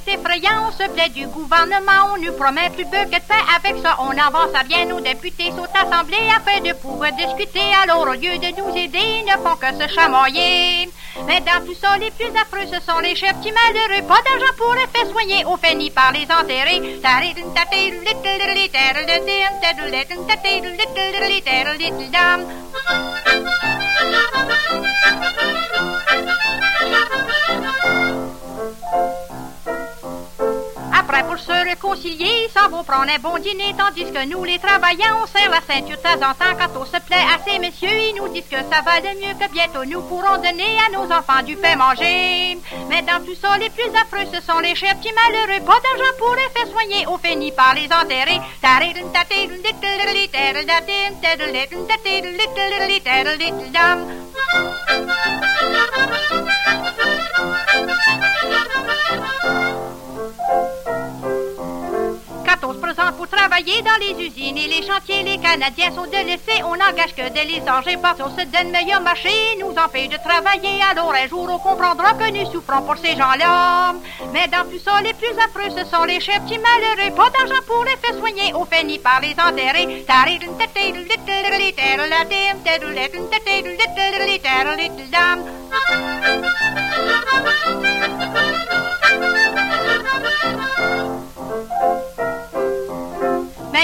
travaillant, on se plaît du gouvernement, on nous promet plus peu que de paix. Avec ça, on avance à bien, nos députés sont assemblés afin de pouvoir discuter. Alors, au lieu de nous aider, ils ne font que se chamoyer. Mais dans tout ça, les plus affreux, ce sont les chefs qui malheureux. Pas d'argent pour les faire soigner, au fait ni par les enterrer. Réconcilier, ça vaut prendre un bon dîner, tandis que nous, les travailleurs, on serre la ceinture de temps en temps quand on se plaît à ces messieurs. Ils nous disent que ça va de mieux, que bientôt nous pourrons donner à nos enfants du pain manger. Mais dans tout ça, les plus affreux, ce sont les chefs qui malheureux. Pas d'argent pour les faire soigner, au fait ni par les enterrer. Pour travailler dans les usines et les chantiers, les Canadiens sont délaissés. On n'engage que de les engins parce qu'on se donne meilleur marché, nous empêche de travailler. Alors un jour on comprendra que nous souffrons pour ces gens-là. Mais dans tout ça, les plus affreux, ce sont les chefs qui malheureux. Pas d'argent pour les faire soigner, au fait par les enterrer.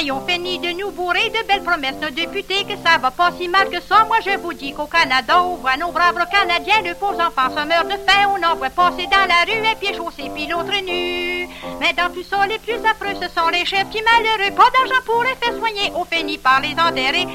Mais on finit de nous bourrer de belles promesses, nos députés, que ça va pas si mal que ça. Moi, je vous dis qu'au Canada, on voit nos braves Canadiens, de pauvres enfants se meurent de faim. On en voit passer dans la rue un pied chaussé puis l'autre nu. Mais dans tout ça, les plus affreux, ce sont les chefs qui malheureux. Pas d'argent pour les faire soigner, on finit par les enterrer.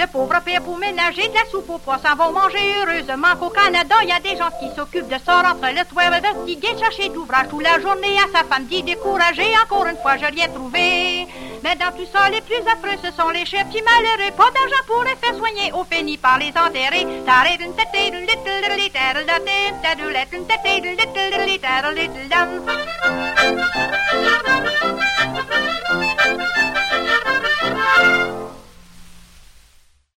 Le pauvre père pour ménager de la soupe aux pois s'en va manger heureusement qu'au Canada, il y a des gens qui s'occupent de ça entre le toit fatigué de chercher d'ouvrage toute la journée à sa femme dit découragé, encore une fois je rien trouvé. Mais dans tout ça, les plus affreux, ce sont les chefs qui malheureux, pas d'argent pour les faire soigner, au fait ni par les enterrer.